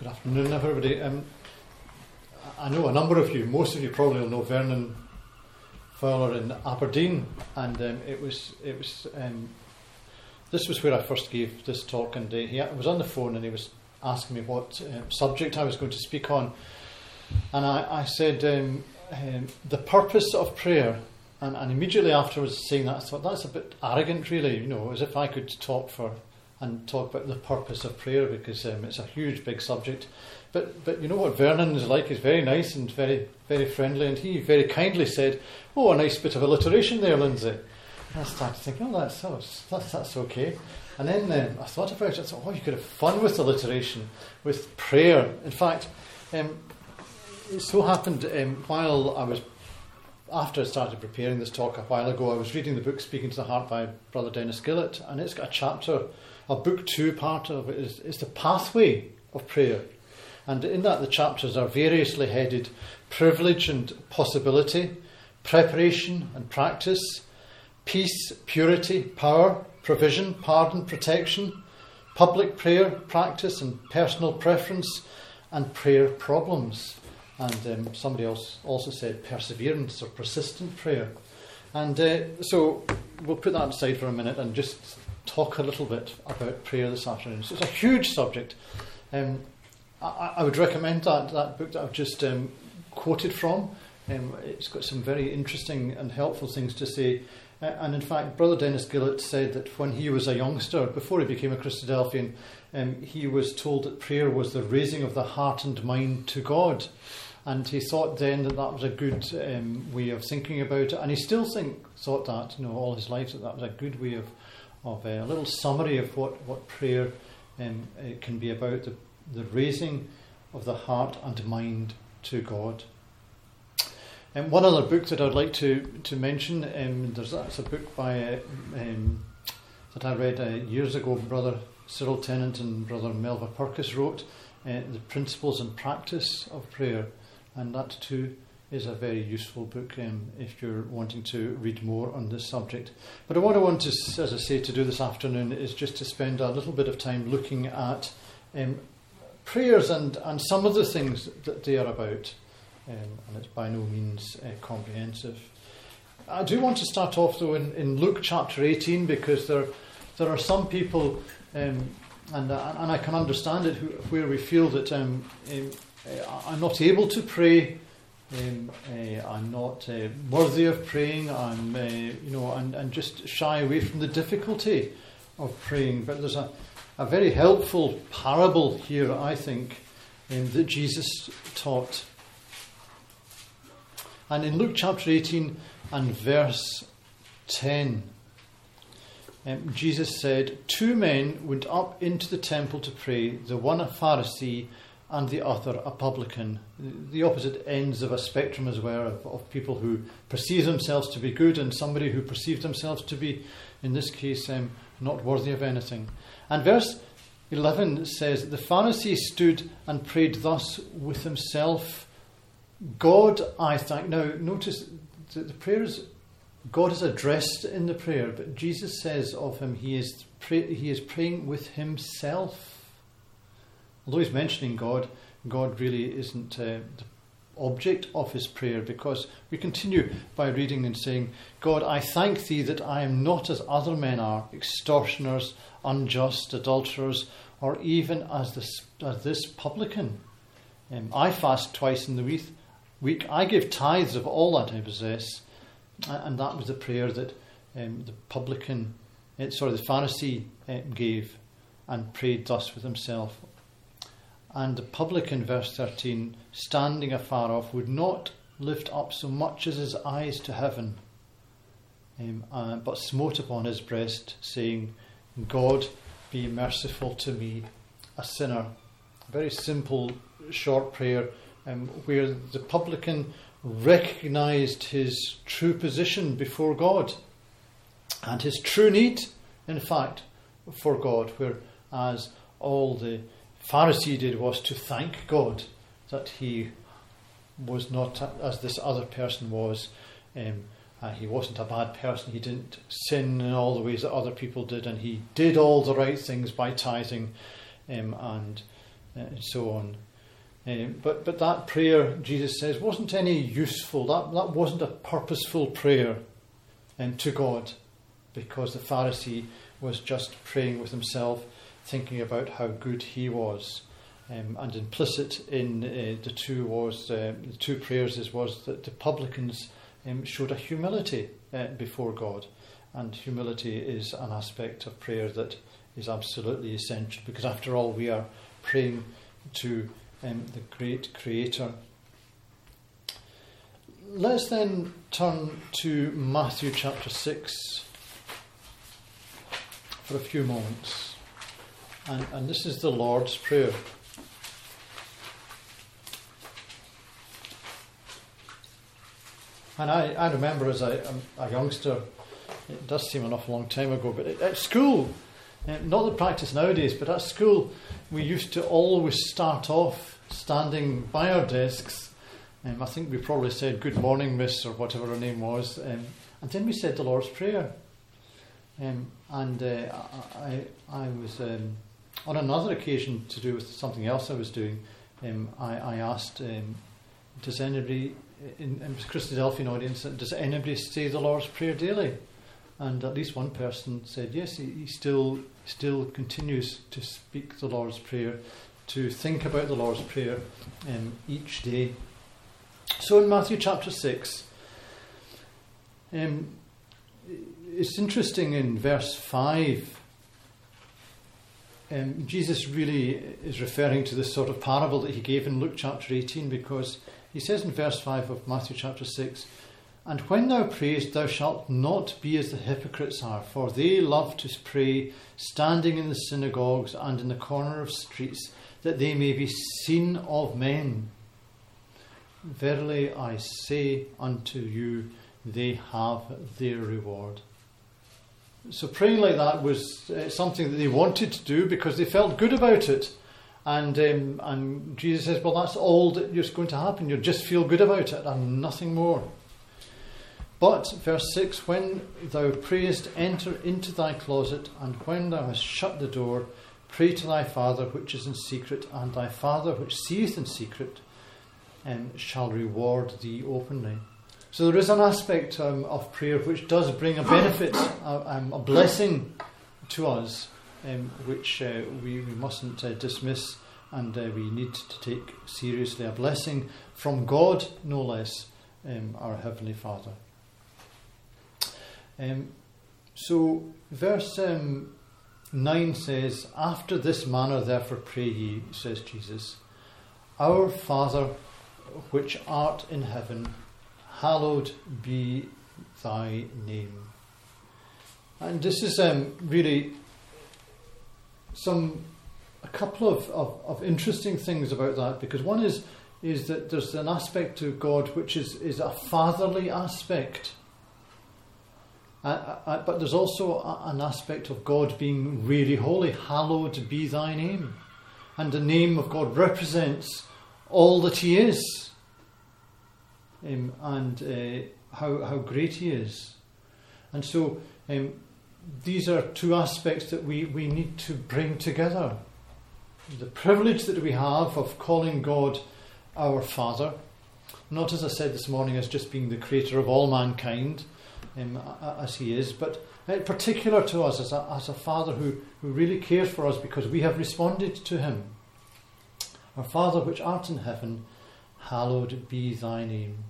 Good afternoon, everybody. Um, I know a number of you, most of you probably know Vernon Fowler in Aberdeen, and um, it was it was um, this was where I first gave this talk, and uh, he was on the phone and he was asking me what uh, subject I was going to speak on, and I, I said um, um, the purpose of prayer, and, and immediately afterwards saying that I thought that's a bit arrogant, really, you know, as if I could talk for and talk about the purpose of prayer because um, it's a huge, big subject. But but you know what Vernon is like? He's very nice and very very friendly, and he very kindly said, "Oh, a nice bit of alliteration there, Lindsay." And I started thinking, "Oh, that's that's, that's okay." And then um, I thought about it. I thought, "Oh, you could have fun with alliteration, with prayer." In fact, um, it so happened um, while I was after I started preparing this talk a while ago, I was reading the book "Speaking to the Heart" by Brother Dennis Gillett, and it's got a chapter a book two part of it is, is the pathway of prayer. And in that, the chapters are variously headed privilege and possibility, preparation and practice, peace, purity, power, provision, pardon, protection, public prayer, practice and personal preference, and prayer problems. And um, somebody else also said perseverance or persistent prayer. And uh, so we'll put that aside for a minute and just talk a little bit about prayer this afternoon. So it's a huge subject. Um, I, I, would recommend that, that book that I've just um, quoted from. Um, it's got some very interesting and helpful things to say. Uh, and in fact, Brother Dennis Gillett said that when he was a youngster, before he became a Christadelphian, um, he was told that prayer was the raising of the heart and mind to God. And he thought then that that was a good um, way of thinking about it. And he still think, thought that, you know, all his life, that that was a good way of of a little summary of what, what prayer um, can be about the, the raising of the heart and mind to God. And um, one other book that I'd like to, to mention, um, there's that's a book by uh, um, that I read uh, years ago. Brother Cyril Tennant and Brother Melva Purkis wrote uh, the Principles and Practice of Prayer, and that too is a very useful book um, if you're wanting to read more on this subject. But what I want to, as I say, to do this afternoon is just to spend a little bit of time looking at um, prayers and, and some of the things that they are about. Um, and it's by no means uh, comprehensive. I do want to start off though in, in Luke chapter 18 because there, there are some people, um, and, uh, and I can understand it, who, where we feel that um, um I'm not able to pray um, uh, I'm not uh, worthy of praying. I'm, uh, you know, and, and just shy away from the difficulty of praying. But there's a, a very helpful parable here, I think, um, that Jesus taught. And in Luke chapter 18 and verse 10, um, Jesus said, Two men went up into the temple to pray, the one a Pharisee and the other a publican. The opposite ends of a spectrum as well of, of, people who perceive themselves to be good and somebody who perceives themselves to be, in this case, um, not worthy of anything. And verse 11 says, The Pharisee stood and prayed thus with himself God, I thank. Now, notice that the prayers, God is addressed in the prayer, but Jesus says of him, he is, pray, he is praying with himself although he's mentioning God, God really isn't uh, the object of his prayer because we continue by reading and saying, God, I thank thee that I am not as other men are, extortioners, unjust, adulterers, or even as this, as this publican. Um, I fast twice in the week. week. I give tithes of all that I possess. And that was the prayer that um, the publican, uh, sorry, the Pharisee uh, gave and prayed thus with himself. And the publican, verse 13, standing afar off, would not lift up so much as his eyes to heaven, um, uh, but smote upon his breast, saying, God, be merciful to me, a sinner. A very simple, short prayer um, where the publican recognized his true position before God and his true need, in fact, for God, whereas all the Pharisee did was to thank God that he was not as this other person was. Um, uh, he wasn't a bad person. He didn't sin in all the ways that other people did, and he did all the right things by tithing um, and uh, so on. Um, but, but that prayer, Jesus says, wasn't any useful. That, that wasn't a purposeful prayer um, to God because the Pharisee was just praying with himself, thinking about how good he was. Um, and implicit in uh, the two was uh, the two prayers is was that the publicans um, showed a humility uh, before God, and humility is an aspect of prayer that is absolutely essential because after all we are praying to um, the great Creator. Let's then turn to Matthew chapter six for a few moments, and, and this is the Lord's prayer. And I, I remember as a, a, youngster, it does seem an awful long time ago, but at school, eh, not the practice nowadays, but at school, we used to always start off standing by our desks. Um, I think we probably said, Good morning, Miss, or whatever her name was. Um, and then we said the Lord's Prayer. Um, and uh, I, I was, um, on another occasion, to do with something else I was doing, um, I, I asked, um, Does anybody in, in Christadelphian audience, does anybody say the Lord's Prayer daily? And at least one person said yes. He, he still still continues to speak the Lord's Prayer, to think about the Lord's Prayer um, each day. So in Matthew chapter six, um, it's interesting in verse five. Um, Jesus really is referring to this sort of parable that he gave in Luke chapter 18 because he says in verse 5 of Matthew chapter 6 And when thou prayest, thou shalt not be as the hypocrites are, for they love to pray standing in the synagogues and in the corner of streets, that they may be seen of men. Verily I say unto you, they have their reward. So praying like that was uh, something that they wanted to do because they felt good about it. And, um, and Jesus says, Well, that's all that is going to happen. You'll just feel good about it and nothing more. But, verse 6 When thou prayest, enter into thy closet, and when thou hast shut the door, pray to thy Father which is in secret, and thy Father which seeth in secret um, shall reward thee openly. So there is an aspect um, of prayer which does bring a benefit, a, um, a blessing to us um, which uh, we, we mustn't uh, dismiss and uh, we need to take seriously. A blessing from God, no less, um, our Heavenly Father. Um, so, verse um, 9 says, After this manner, therefore, pray ye, says Jesus, Our Father, which art in heaven, hallowed be thy name. And this is um, really some a couple of, of, of, interesting things about that because one is is that there's an aspect to God which is, is a fatherly aspect. Uh, uh, but there's also a, an aspect of God being really holy. Hallowed be thy name. And the name of God represents all that he is um, and uh, how, how great he is. And so um, these are two aspects that we, we need to bring together. The privilege that we have of calling God our Father, not as I said this morning as just being the creator of all mankind, um, as He is, but particular to us as a, as a Father who, who really cares for us because we have responded to Him. Our Father which art in heaven, hallowed be thy name.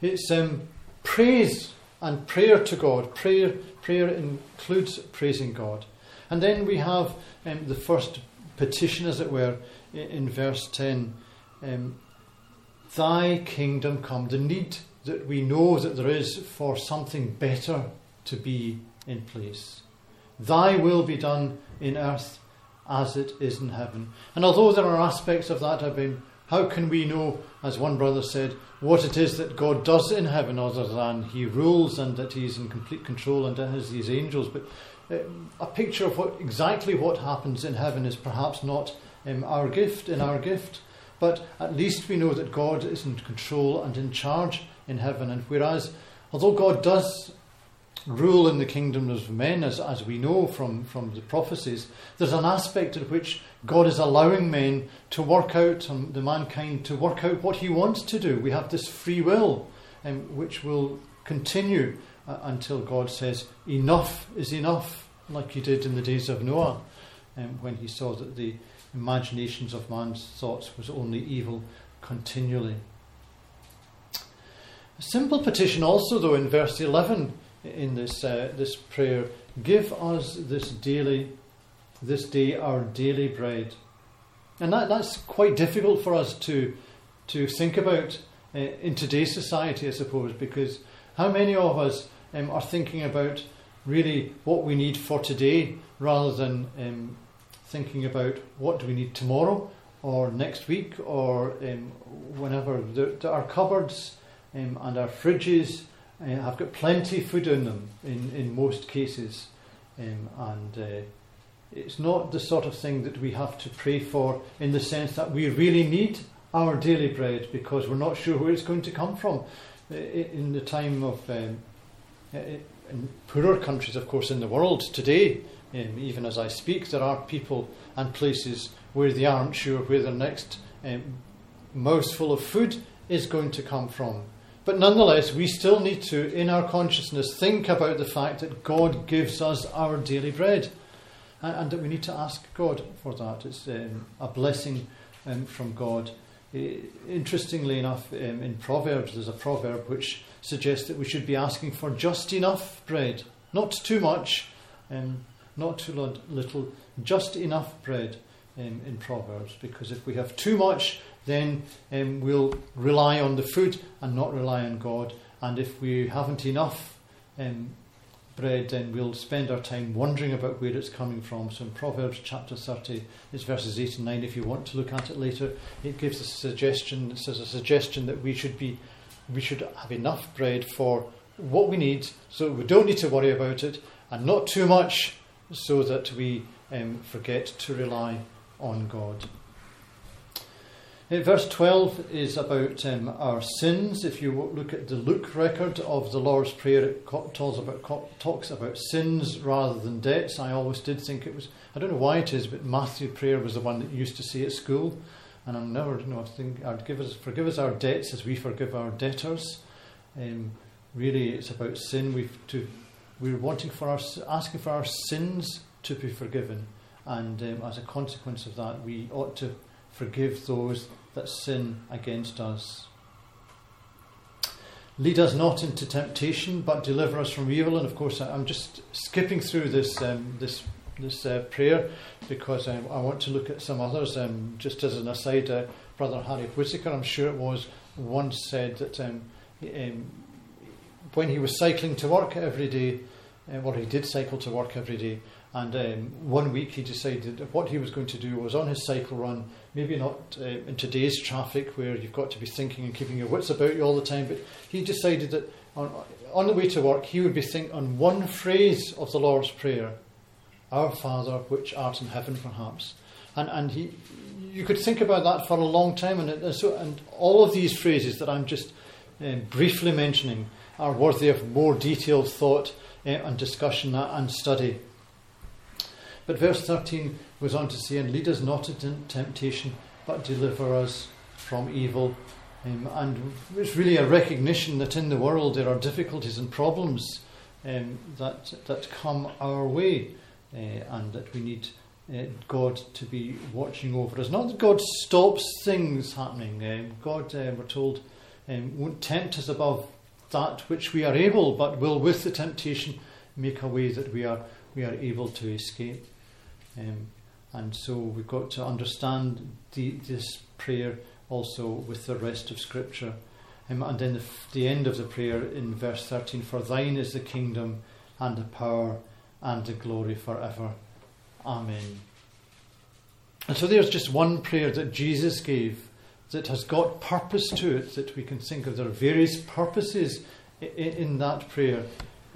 It's um, praise and prayer to God. Prayer, prayer includes praising God. And then we have um, the first petition, as it were, in verse 10 um, Thy kingdom come. The need that we know that there is for something better to be in place. Thy will be done in earth as it is in heaven. And although there are aspects of that I've been how can we know, as one brother said, what it is that God does in heaven other than He rules and that He's in complete control and has these angels? But uh, a picture of what exactly what happens in heaven is perhaps not um, our gift, in our gift, but at least we know that God is in control and in charge in heaven. And whereas, although God does rule in the kingdom of men, as, as we know from, from the prophecies, there's an aspect in which God is allowing men to work out, um, the mankind to work out what he wants to do. We have this free will, um, which will continue uh, until God says, enough is enough, like he did in the days of Noah, um, when he saw that the imaginations of man's thoughts was only evil continually. A simple petition also, though, in verse 11 in this, uh, this prayer give us this daily, this day our daily bread. And that, that's quite difficult for us to, to think about uh, in today's society, I suppose, because how many of us um, are thinking about really what we need for today rather than um, thinking about what do we need tomorrow or next week or um, whenever. The, our cupboards um, and our fridges uh, have got plenty of food in them in, in most cases. Um, and uh, it's not the sort of thing that we have to pray for in the sense that we really need our daily bread because we're not sure where it's going to come from. Uh, in the time of um, uh, in poorer countries, of course, in the world today, um, even as I speak, there are people and places where they aren't sure where their next um, mouthful of food is going to come from. But nonetheless, we still need to, in our consciousness, think about the fact that God gives us our daily bread and, and that we need to ask God for that. It's um, a blessing um, from God. interestingly enough, um, in Proverbs, there's a proverb which suggests that we should be asking for just enough bread, not too much, um, not too little, just enough bread um, in Proverbs. Because if we have too much, then um, we'll rely on the food and not rely on God. And if we haven't enough um, bread, then we'll spend our time wondering about where it's coming from. So in Proverbs chapter 30, it's verses 8 and 9. If you want to look at it later, it gives a suggestion. It says a suggestion that we should be, we should have enough bread for what we need, so we don't need to worry about it, and not too much, so that we um, forget to rely on God. Verse 12 is about um, our sins. If you look at the Luke record of the Lord's Prayer, it talks about, talks about sins rather than debts. I always did think it was, I don't know why it is, but Matthew prayer was the one that you used to say at school. And I'm never, you know, I think I'd give us, forgive us our debts as we forgive our debtors. Um, really, it's about sin. We've to, we're wanting for our, asking for our sins to be forgiven. And um, as a consequence of that, we ought to forgive those that sin against us. Lead us not into temptation, but deliver us from evil. And of course, I'm just skipping through this um, this this uh, prayer because um, I want to look at some others. Um, just as an aside, uh, Brother Harry Whittaker, I'm sure it was, once said that um, um, when he was cycling to work every day, uh, well, he did cycle to work every day, and um, one week he decided that what he was going to do was on his cycle run, maybe not uh, in today's traffic where you've got to be thinking and keeping your wits about you all the time, but he decided that on, on the way to work he would be thinking on one phrase of the Lord's Prayer Our Father, which art in heaven, perhaps. And, and he, you could think about that for a long time, and, so, and all of these phrases that I'm just uh, briefly mentioning are worthy of more detailed thought uh, and discussion and study. But verse 13 goes on to say, And lead us not into temptation, but deliver us from evil. Um, and it's really a recognition that in the world there are difficulties and problems um, that, that come our way, uh, and that we need uh, God to be watching over us. Not that God stops things happening. Um, God, uh, we're told, um, won't tempt us above that which we are able, but will, with the temptation, make a way that we are we are able to escape. Um, and so we've got to understand the, this prayer also with the rest of Scripture. Um, and then the, the end of the prayer in verse 13 For thine is the kingdom and the power and the glory forever. Amen. And so there's just one prayer that Jesus gave that has got purpose to it that we can think of. There are various purposes in, in that prayer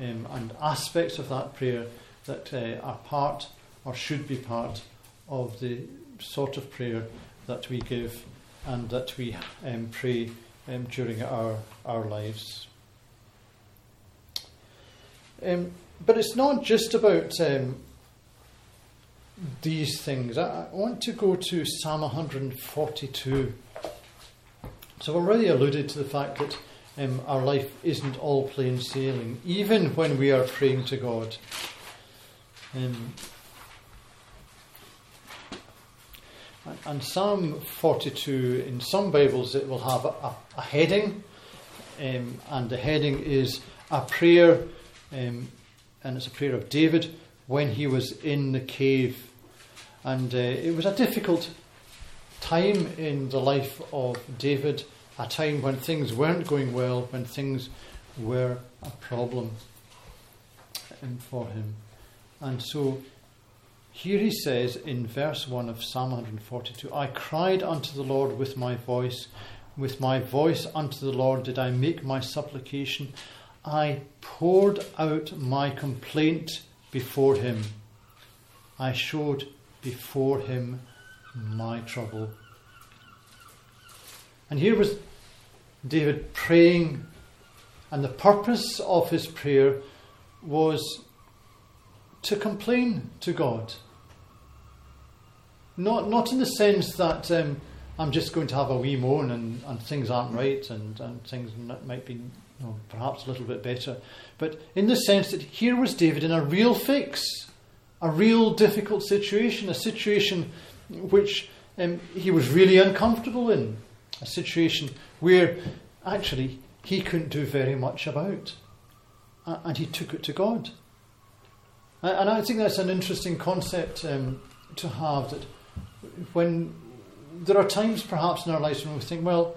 um, and aspects of that prayer that uh, are part or should be part of the sort of prayer that we give and that we um, pray um, during our, our lives. Um, but it's not just about um, these things. I, I, want to go to Psalm 142. So I've already alluded to the fact that um, our life isn't all plain sailing, even when we are praying to God. Um, and Psalm 42, in some Bibles, it will have a, a heading, um, and the heading is a prayer, um, and it's a prayer of David when he was in the cave. And uh, it was a difficult time in the life of David, a time when things weren't going well, when things were a problem um, for him. And so here he says in verse 1 of Psalm 142 I cried unto the Lord with my voice, with my voice unto the Lord did I make my supplication. I poured out my complaint before him. I showed before him my trouble. And here was David praying, and the purpose of his prayer was to complain to God. Not, not in the sense that um, I'm just going to have a wee moan and, and things aren't right and, and things might be you know, perhaps a little bit better, but in the sense that here was David in a real fix a real difficult situation, a situation which um, he was really uncomfortable in, a situation where actually he couldn't do very much about. And he took it to God. And I think that's an interesting concept um, to have that when there are times perhaps in our lives when we think, well,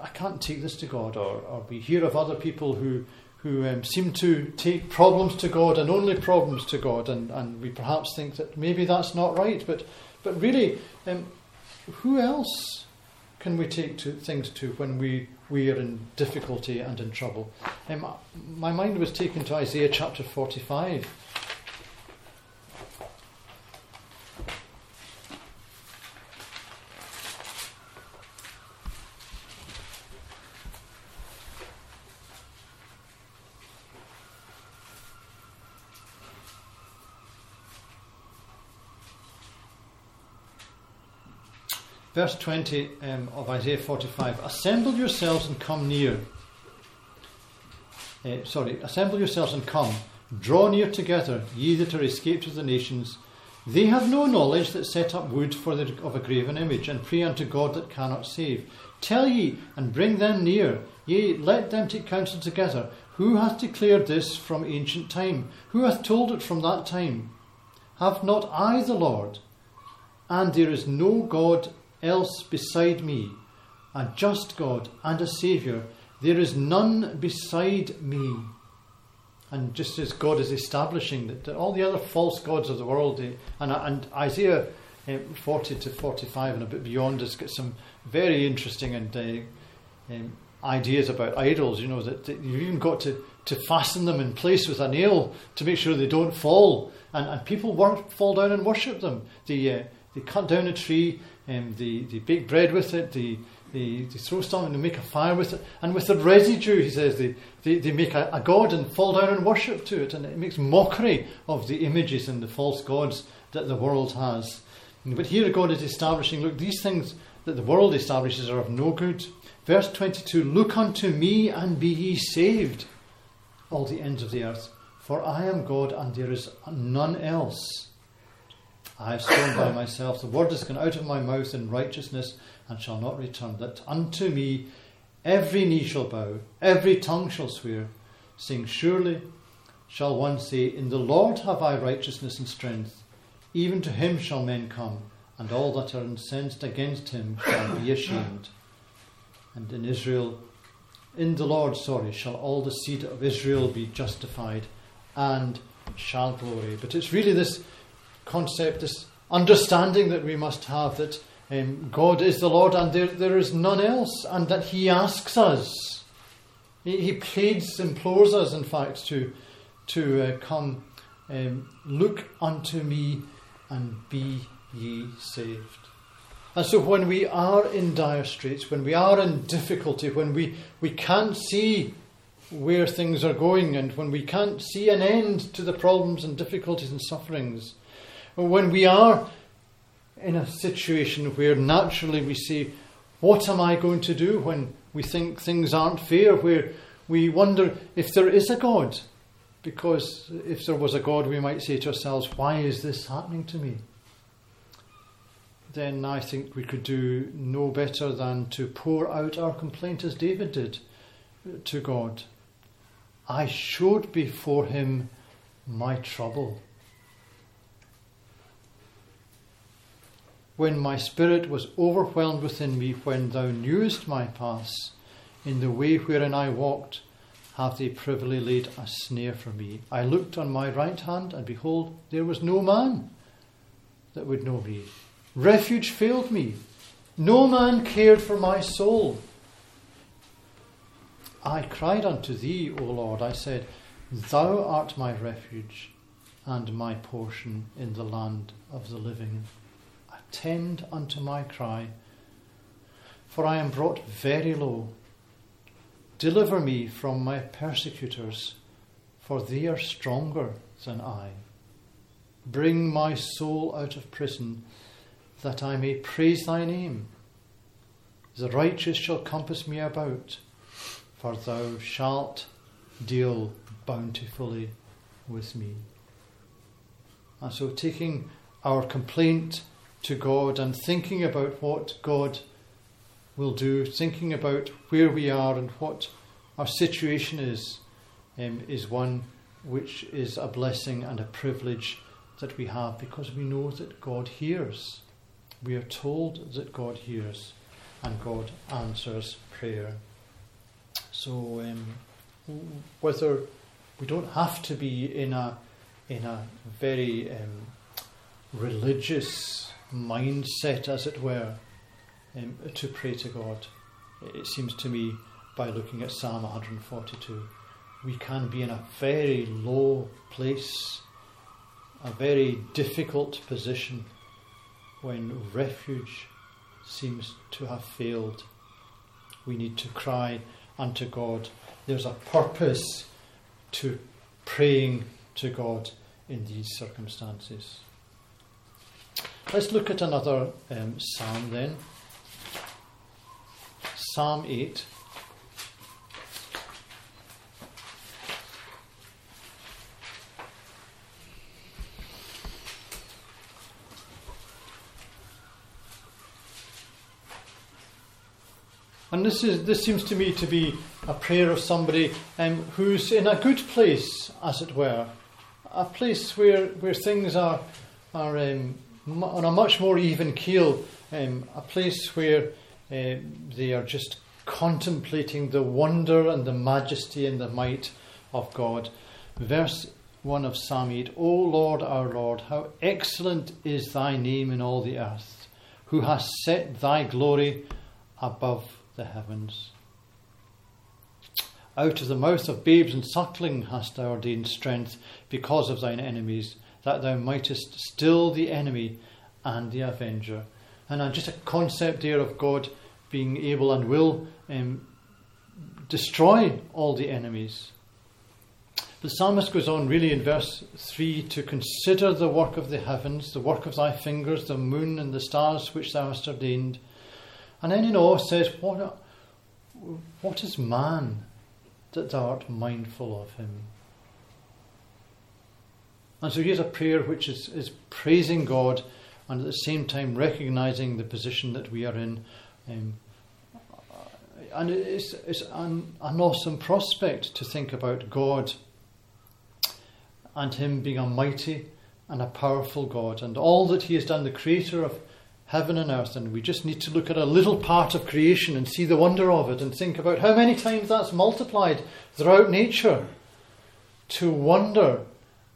I can't take this to God, or, or we hear of other people who who um, seem to take problems to God and only problems to God, and, and we perhaps think that maybe that's not right, but, but really, um, who else can we take to, things to when we, we are in difficulty and in trouble? Um, my mind was taken to Isaiah chapter 45. Verse 20 um, of Isaiah 45 Assemble yourselves and come near. Uh, sorry, assemble yourselves and come. Draw near together, ye that are escaped of the nations. They have no knowledge that set up wood for the, of a graven image, and pray unto God that cannot save. Tell ye, and bring them near. Yea, let them take counsel together. Who hath declared this from ancient time? Who hath told it from that time? Have not I the Lord? And there is no God else beside me, a just God and a Saviour. There is none beside me. And just as God is establishing that, that all the other false gods of the world, they, and, and Isaiah uh, 40 to 45 and a bit beyond has got some very interesting and uh, um, ideas about idols. You know that, that, you've even got to, to fasten them in place with a nail to make sure they don't fall, and, and people work, fall down and worship them. They uh, they cut down a tree um, they, bake bread with it, they, they, they throw something, they make a fire with it, and with the residue, he says, they, they, they make a, a god and fall down and worship to it, and it makes mockery of the images and the false gods that the world has. But here God is establishing look, these things that the world establishes are of no good. Verse 22 Look unto me and be ye saved, all the ends of the earth, for I am God and there is none else. I have sworn by myself, the word is gone out of my mouth in righteousness and shall not return, that unto me every knee shall bow, every tongue shall swear, saying, Surely shall one say, In the Lord have I righteousness and strength. Even to him shall men come, and all that are incensed against him shall be ashamed. And in Israel, in the Lord, sorry, shall all the seed of Israel be justified and shall glory. But it's really this concept, this understanding that we must have that um, God is the Lord and there, there is none else, and that He asks us. He, he pleads, implores us, in fact, to, to uh, come, um, look unto me and be ye saved. And so, when we are in dire straits, when we are in difficulty, when we, we can't see where things are going and when we can't see an end to the problems and difficulties and sufferings, when we are in a situation where naturally we say, What am I going to do when we think things aren't fair? Where we wonder if there is a God. Because if there was a God, we might say to ourselves, Why is this happening to me? Then I think we could do no better than to pour out our complaint as David did to God. I showed before him my trouble. When my spirit was overwhelmed within me, when thou knewest my paths, in the way wherein I walked, have they privily laid a snare for me. I looked on my right hand, and behold, there was no man that would know me. Refuge failed me. No man cared for my soul. I cried unto thee, O Lord. I said, Thou art my refuge and my portion in the land of the living. Attend unto my cry, for I am brought very low. Deliver me from my persecutors, for they are stronger than I. Bring my soul out of prison, that I may praise thy name. The righteous shall compass me about, for thou shalt deal bountifully with me. And so, taking our complaint to God and thinking about what God will do, thinking about where we are and what our situation is, um, is one which is a blessing and a privilege that we have because we know that God hears. We are told that God hears and God answers prayer. So, um, whether we don't have to be in a in a very um, religious mindset, as it were, um, to pray to God. It seems to me, by looking at Psalm 142, we can be in a very low place, a very difficult position when refuge seems to have failed. We need to cry unto God. There's a purpose to praying to God in these circumstances. Let's look at another um, psalm then. Psalm 8. And this is this seems to me to be a prayer of somebody um, who's in a good place, as it were, a place where where things are are um, on a much more even keel, um, a place where uh, they are just contemplating the wonder and the majesty and the might of God. Verse 1 of Psalm 8 O Lord, our Lord, how excellent is thy name in all the earth, who hast set thy glory above the heavens. Out of the mouth of babes and suckling hast thou ordained strength because of thine enemies, that thou mightest still the enemy and the avenger. And uh, just a concept there of God being able and will um, destroy all the enemies. The psalmist goes on really in verse 3 to consider the work of the heavens, the work of thy fingers, the moon and the stars which thou hast ordained. And then in awe says, What, what is man that thou art mindful of him? And so here's a prayer which is, is praising God and at the same time recognizing the position that we are in um, and it's, it's an, an awesome prospect to think about God and Him being a mighty and a powerful God and all that He has done, the creator of heaven and earth. And we just need to look at a little part of creation and see the wonder of it and think about how many times that's multiplied throughout nature to wonder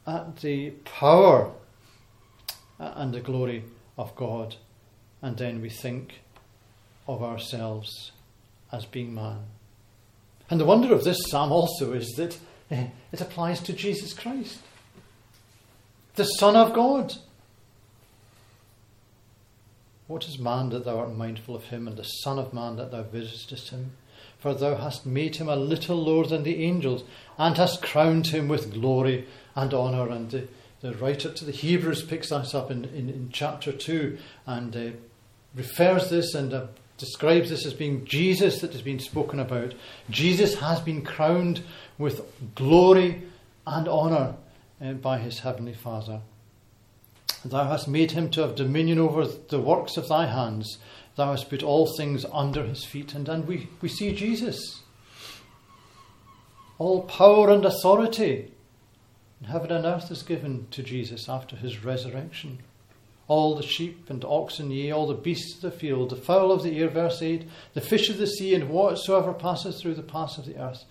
at the power and the glory of God. And then we think of ourselves as being man. And the wonder of this psalm also is that eh, it applies to Jesus Christ, the Son of God. What is man that thou art mindful of him, and the Son of Man that thou visitest him? for thou hast made him a little lower than the angels, and hast crowned him with glory and honour. And the, writer to the Hebrews picks that up in, in, in chapter 2 and uh, refers this and uh, describes this as being Jesus that has been spoken about. Jesus has been crowned with glory and honour uh, by his heavenly Father. Thou hast made him to have dominion over the works of thy hands. Thou hast put all things under his feet. And then we, we see Jesus. All power and authority in heaven and earth is given to Jesus after his resurrection. All the sheep and oxen, yea, all the beasts of the field, the fowl of the air, verse 8, the fish of the sea, and whatsoever passes through the paths of the earth.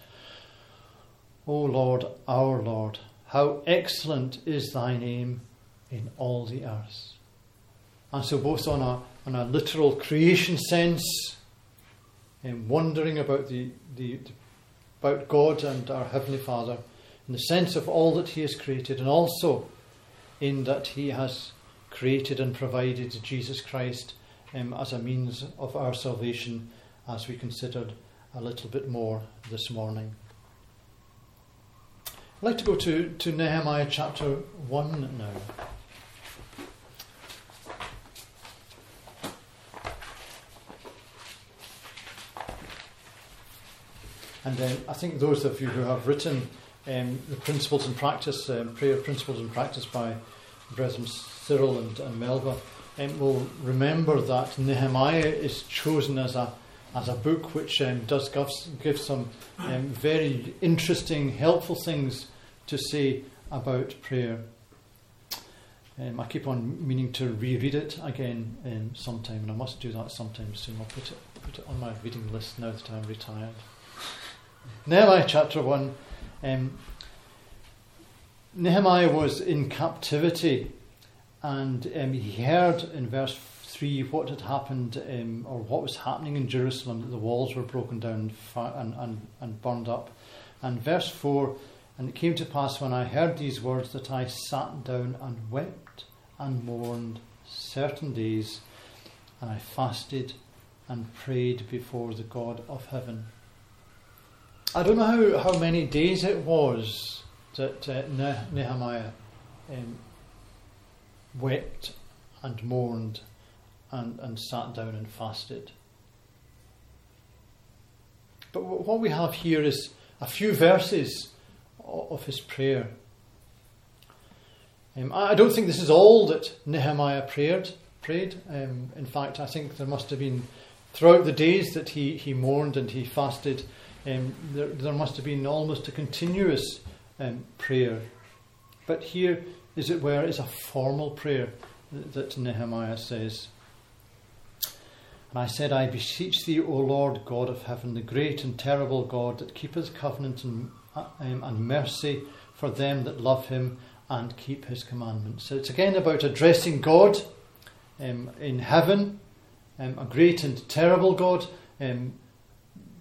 O Lord, our Lord, how excellent is thy name in all the earth. And so, both on a, on a literal creation sense, and wondering about the, the about God and our Heavenly Father, in the sense of all that He has created, and also in that He has created and provided Jesus Christ um, as a means of our salvation, as we considered a little bit more this morning. I'd like to go to, to Nehemiah chapter 1 now. And then I think those of you who have written um, the principles and practice, um, prayer principles and practice by Brethren Cyril and, and Melva, um, will remember that Nehemiah is chosen as a as a book which um, does give, give some um, very interesting, helpful things to say about prayer. Um, I keep on meaning to reread it again um, sometime, and I must do that sometime soon. I'll put it put it on my reading list now that I'm retired. Nehemiah chapter 1. Um, Nehemiah was in captivity and um, he heard in verse 3 what had happened um, or what was happening in Jerusalem, that the walls were broken down and, and, and burned up. And verse 4 And it came to pass when I heard these words that I sat down and wept and mourned certain days, and I fasted and prayed before the God of heaven. I don't know how, how many days it was that uh, Nehemiah um, wept and mourned and, and sat down and fasted. But what we have here is a few verses of his prayer. Um, I don't think this is all that Nehemiah prayed. Prayed. Um, in fact, I think there must have been throughout the days that he, he mourned and he fasted um, there, there, must have been almost a continuous um, prayer. But here, as it were, is a formal prayer that Nehemiah says. And I said, I beseech thee, O Lord God of heaven, the great and terrible God that keepeth covenant and, um, and mercy for them that love him and keep his commandments. So it's again about addressing God um, in heaven, um, a great and terrible God, um,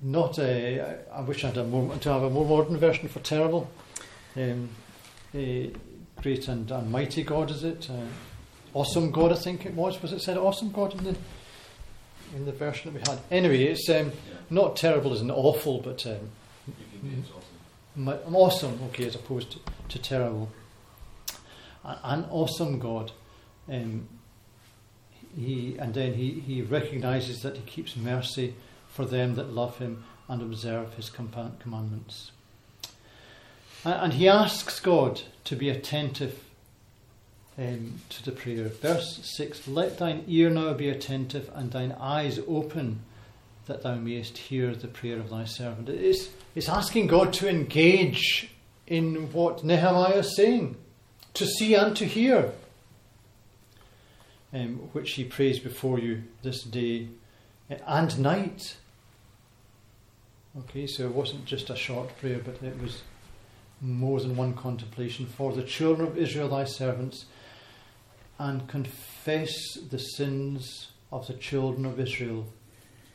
not a. I wish I had a more, to have a more modern version for terrible. Um, a great and, and mighty God, is it? Uh, awesome God, I think it was. Was it said awesome God in the in the version that we had? Anyway, it's um, not terrible as an awful, but um, awesome. awesome. Okay, as opposed to, to terrible. An awesome God. Um, he and then he, he recognizes that he keeps mercy for them that love him and observe his commandments. And he asks God to be attentive um, to the prayer. Verse 6 Let thine ear now be attentive and thine eyes open, that thou mayest hear the prayer of thy servant. It's, it's asking God to engage in what Nehemiah is saying, to see and to hear, um, which he prays before you this day and night. Okay, so it wasn't just a short prayer, but it was more than one contemplation for the children of Israel, thy servants, and confess the sins of the children of Israel,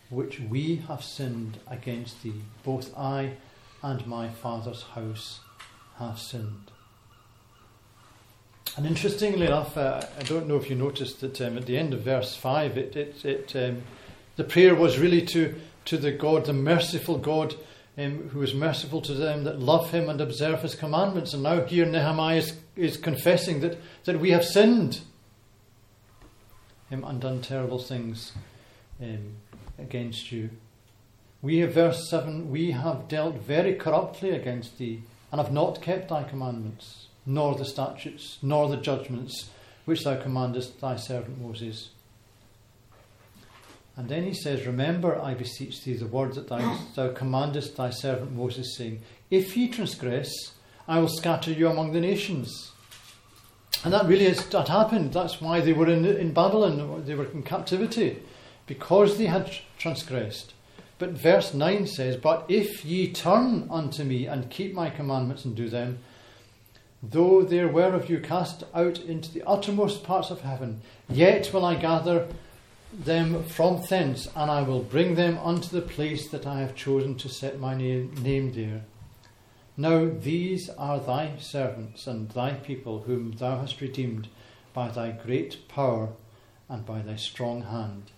which we have sinned against thee. Both I and my father's house have sinned. And interestingly enough, uh, I don't know if you noticed that um, at the end of verse 5, it, it, it um, the prayer was really to to the God, the merciful God, um, who is merciful to them that love him and observe his commandments. And now here Nehemiah is, is confessing that, that we have sinned um, and done terrible things um, against you. We have, verse 7, we have dealt very corruptly against thee, and have not kept thy commandments, nor the statutes, nor the judgments which thou commandest thy servant Moses. And then he says, Remember, I beseech thee, the word that thou, thou commandest thy servant Moses, saying, If ye transgress, I will scatter you among the nations. And that really is, that happened. That's why they were in, in Babylon, they were in captivity, because they had transgressed. But verse 9 says, But if ye turn unto me and keep my commandments and do them, though there were of you cast out into the uttermost parts of heaven, yet will I gather them from thence, and I will bring them unto the place that I have chosen to set my name there. Now these are thy servants and thy people, whom thou hast redeemed by thy great power and by thy strong hand.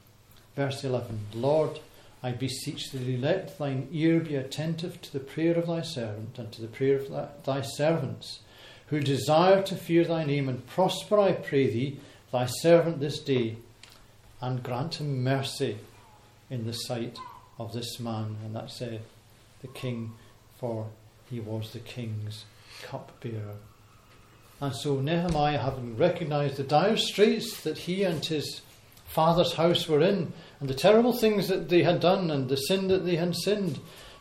Verse 11 Lord, I beseech thee, let thine ear be attentive to the prayer of thy servant and to the prayer of thy, thy servants, who desire to fear thy name, and prosper, I pray thee, thy servant this day and grant him mercy in the sight of this man. And that's uh, the king, for he was the king's cupbearer. And so Nehemiah, having recognized the dire straits that he and his father's house were in, and the terrible things that they had done, and the sin that they had sinned,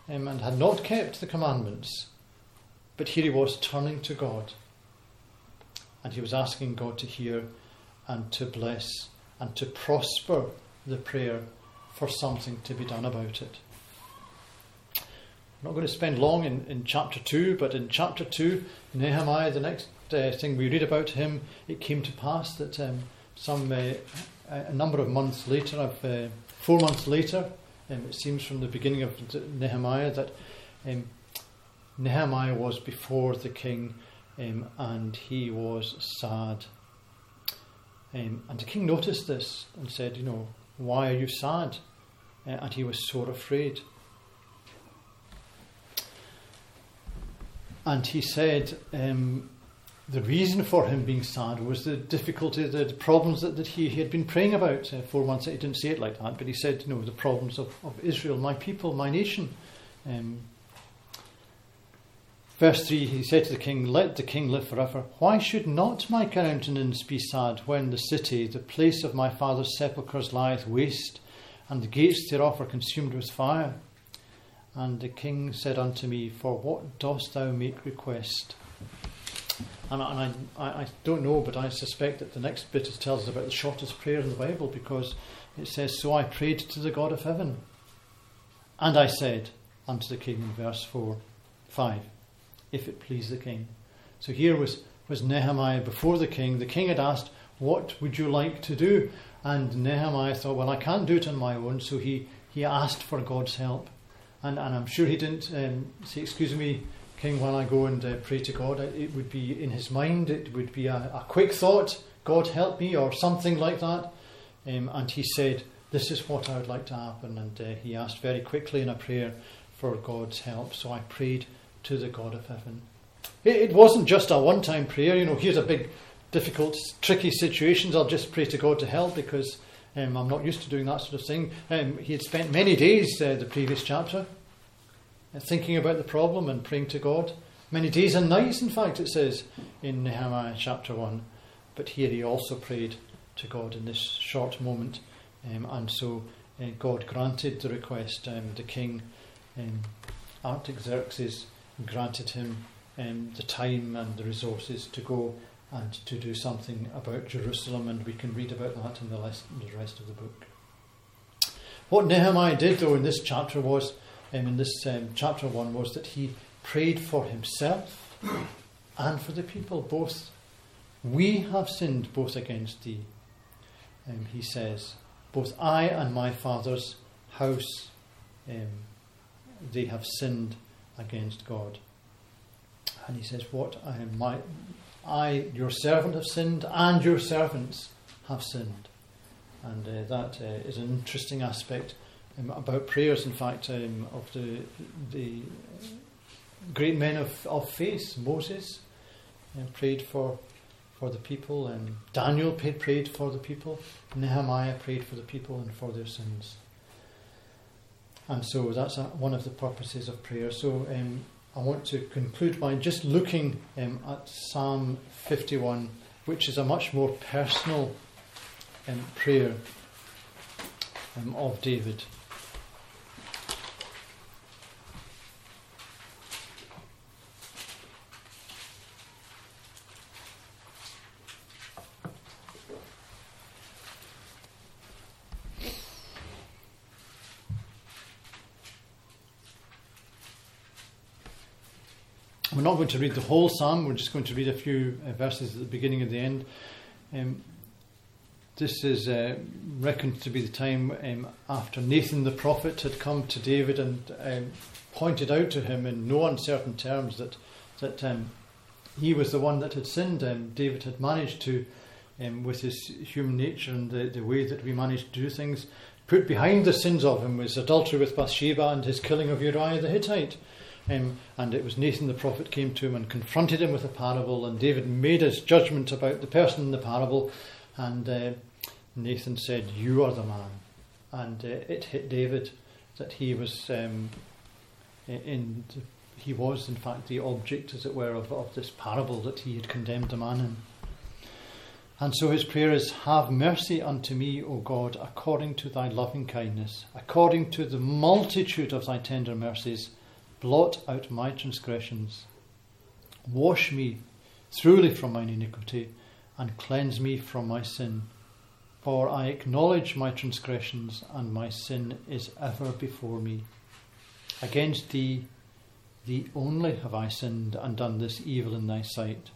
um, and had not kept the commandments, but here he was turning to God. And he was asking God to hear and to bless and to prosper the prayer for something to be done about it. I'm not going to spend long in, in chapter 2, but in chapter 2, Nehemiah, the next uh, thing we read about him, it came to pass that um, some uh, a number of months later, of, uh, four months later, um, it seems from the beginning of Nehemiah, that um, Nehemiah was before the king um, and he was sad um, and the king noticed this and said, You know, why are you sad? Uh, and he was sore afraid. And he said um, the reason for him being sad was the difficulty, the, the problems that, that he, he, had been praying about uh, four months. He didn't say it like that, but he said, you know, the problems of, of Israel, my people, my nation. Um, Verse 3 He said to the king, Let the king live forever. Why should not my countenance be sad when the city, the place of my father's sepulchres, lieth waste, and the gates thereof are consumed with fire? And the king said unto me, For what dost thou make request? And, I, I, I don't know, but I suspect that the next bit tells us about the shortest prayer in the Bible because it says, So I prayed to the God of heaven. And I said unto the king in verse 4, 5 if it please the king. So here was, was Nehemiah before the king. The king had asked, What would you like to do? And Nehemiah thought, Well, I can't do it on my own. So he, he asked for God's help. And, and I'm sure he didn't um, say, Excuse me, king, while I go and uh, pray to God. It would be in his mind, it would be a, a quick thought, God help me, or something like that. Um, and he said, This is what I would like to happen. And uh, he asked very quickly in a prayer for God's help. So I prayed to the God of heaven. It, wasn't just a one time prayer, you know, here's a big, difficult, tricky situation, I'll just pray to God to help because um, I'm not used to doing that sort of thing. Um, he had spent many days, uh, the previous chapter, uh, thinking about the problem and praying to God. Many days and nights, in fact, it says in Nehemiah chapter 1. But here he also prayed to God in this short moment, um, and so uh, God granted the request. Um, the king, um, Artaxerxes, granted him um, the time and the resources to go and to do something about Jerusalem, and we can read about that in the rest, of the book. What Nehemiah did, though, in this chapter was, um, in this um, chapter one, was that he prayed for himself and for the people. Both, we have sinned both against thee. Um, he says, both I and my father's house, um, they have sinned against God. And he says, What I am my I, your servant, have sinned, and your servants have sinned. And uh, that uh, is an interesting aspect um, about prayers, in fact, um, of the, the great men of, of faith. Moses um, prayed for, for the people, and Daniel prayed, prayed for the people, Nehemiah prayed for the people and for their sins. And so that's a, one of the purposes of prayer. So um, I want to conclude by just looking um, at Psalm 51, which is a much more personal um, prayer um, of David. We're not going to read the whole psalm, we're just going to read a few uh, verses at the beginning and the end. Um, this is uh, reckoned to be the time um, after Nathan the prophet had come to David and um, pointed out to him in no uncertain terms that that um, he was the one that had sinned. Um, David had managed to, um, with his human nature and the, the way that we manage to do things, put behind the sins of him was adultery with Bathsheba and his killing of Uriah the Hittite. Um, and it was Nathan the prophet came to him and confronted him with a parable, and David made his judgment about the person in the parable, and uh, Nathan said, "You are the man," and uh, it hit David that he was um, in. He was, in fact, the object, as it were, of, of this parable that he had condemned the man in. And so his prayer is Have mercy unto me, O God, according to thy loving kindness, according to the multitude of thy tender mercies blot out my transgressions. Wash me thoroughly from mine iniquity, and cleanse me from my sin. For I acknowledge my transgressions, and my sin is ever before me. Against thee, thee only have I sinned and done this evil in thy sight.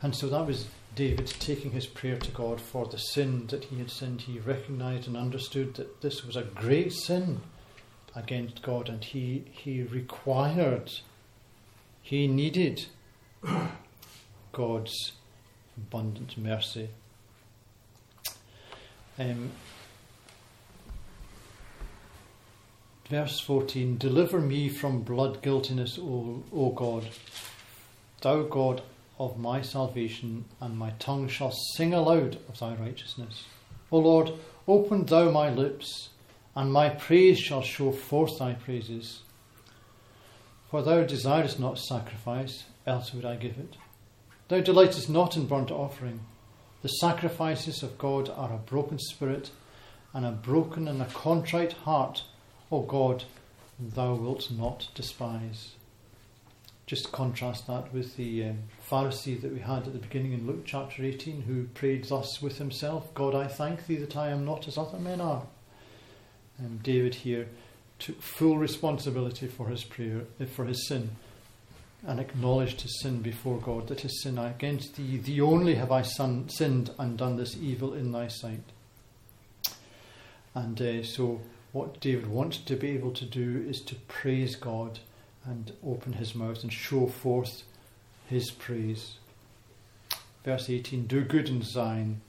And so that was David taking his prayer to God for the sin that he had sinned. He recognized and understood that this was a great sin against God, and he, he required, he needed God's abundant mercy. Um, verse 14 Deliver me from blood guiltiness, o, o God, thou God of my salvation, and my tongue shall sing aloud of thy righteousness. O Lord, open thou my lips and my praise shall show forth thy praises. For thou desirest not sacrifice, else would I give it. Thou delightest not in burnt offering. The sacrifices of God are a broken spirit, and a broken and a contrite heart, O God, thou wilt not despise. Just contrast that with the um, Pharisee that we had at the beginning in Luke chapter 18, who prayed thus with himself God, I thank thee that I am not as other men are um, David here took full responsibility for his prayer, uh, for his sin, and acknowledged his sin before God, that his sin against thee, thee only have I son, sinned and done this evil in thy sight. And uh, so, what David wants to be able to do is to praise God and open his mouth and show forth his praise. Verse 18 Do good in Zion,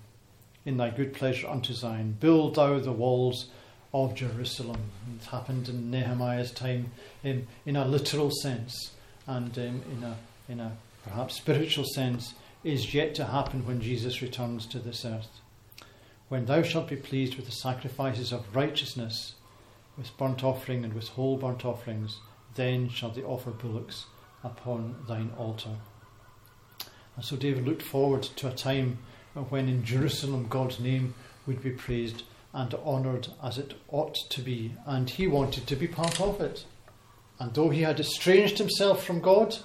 in thy good pleasure unto Zion. Build thou the walls of Jerusalem. It happened in Nehemiah's time in, in a literal sense and um, in, a, in a perhaps spiritual sense is yet to happen when Jesus returns to this earth. When thou shalt be pleased with the sacrifices of righteousness, with burnt offering and with whole burnt offerings, then shall they offer bullocks upon thine altar. And so David looked forward to a time when in Jerusalem God's name would be praised and honoured as it ought to be, and he wanted to be part of it. And though he had estranged himself from God,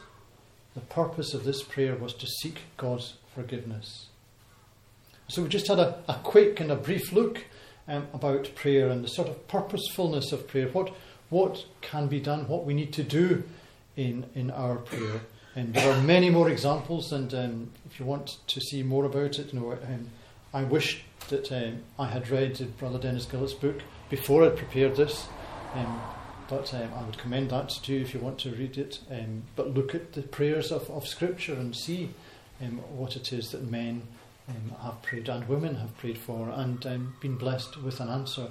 the purpose of this prayer was to seek God's forgiveness. So we just had a, a quick and a brief look um, about prayer and the sort of purposefulness of prayer. What what can be done? What we need to do in in our prayer. And there are many more examples. And um, if you want to see more about it, you know, um, I wish that um, I had read Brother Dennis Gillett's book before I'd prepared this. Um, but um, I would commend that to you if you want to read it. Um, but look at the prayers of, of Scripture and see um, what it is that men um, have prayed and women have prayed for and been blessed with an answer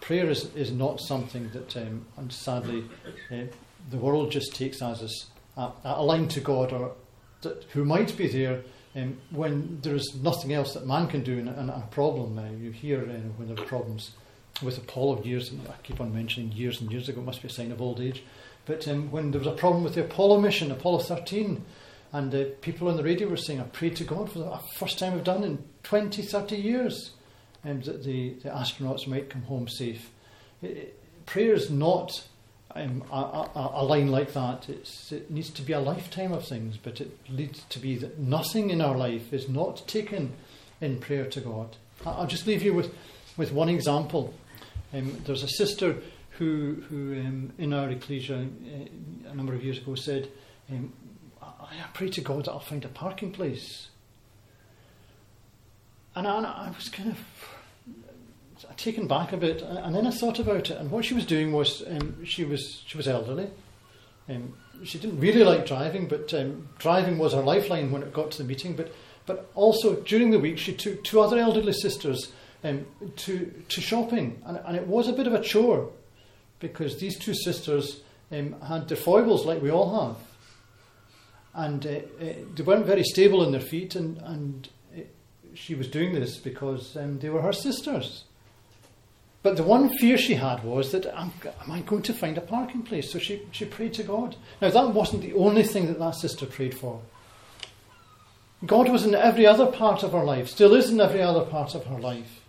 prayer is, is not something that, and sadly, uh, the world just takes as a, a line to God or that, who might be there um, when there is nothing else that man can do and, in a problem. Uh, you hear uh, when there are problems with Apollo years, I keep on mentioning years and years ago, it must be a sign of old age. But um, when there was a problem with the Apollo mission, Apollo 13, and uh, people on the radio were saying, I prayed to God for the first time I've done in 20, 30 years, and that the, the astronauts might come home safe. It, it, prayer is not um, a, a, a, line like that. It's, it needs to be a lifetime of things, but it leads to be that nothing in our life is not taken in prayer to God. I'll just leave you with, with one example. Um, there's a sister who, who um, in our ecclesia uh, a number of years ago said, um, I pray to God that I'll find a parking place. And I, I was kind of taken back a bit, and then I thought about it. And what she was doing was um, she was she was elderly. Um, she didn't really like driving, but um, driving was her lifeline when it got to the meeting. But but also during the week, she took two other elderly sisters um, to to shopping, and, and it was a bit of a chore because these two sisters um, had their foibles like we all have, and uh, uh, they weren't very stable in their feet, and and uh, she was doing this because um, they were her sisters. But the one fear she had was that, am, am I going to find a parking place? So she, she prayed to God. Now, that wasn't the only thing that that sister prayed for. God was in every other part of her life, still is in every other part of her life.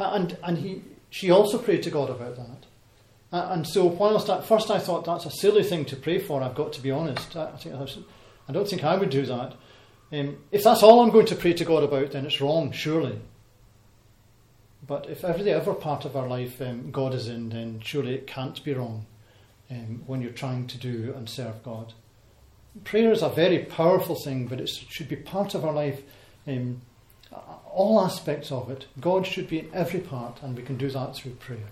And, and he, she also prayed to God about that. And so, whilst at first I thought that's a silly thing to pray for, I've got to be honest. I, think I don't think I would do that. Um, if that's all I'm going to pray to God about, then it's wrong, surely. But if every other part of our life um, God is in, then surely it can't be wrong um, when you're trying to do and serve God. Prayer is a very powerful thing, but it should be part of our life, um, all aspects of it. God should be in every part, and we can do that through prayer.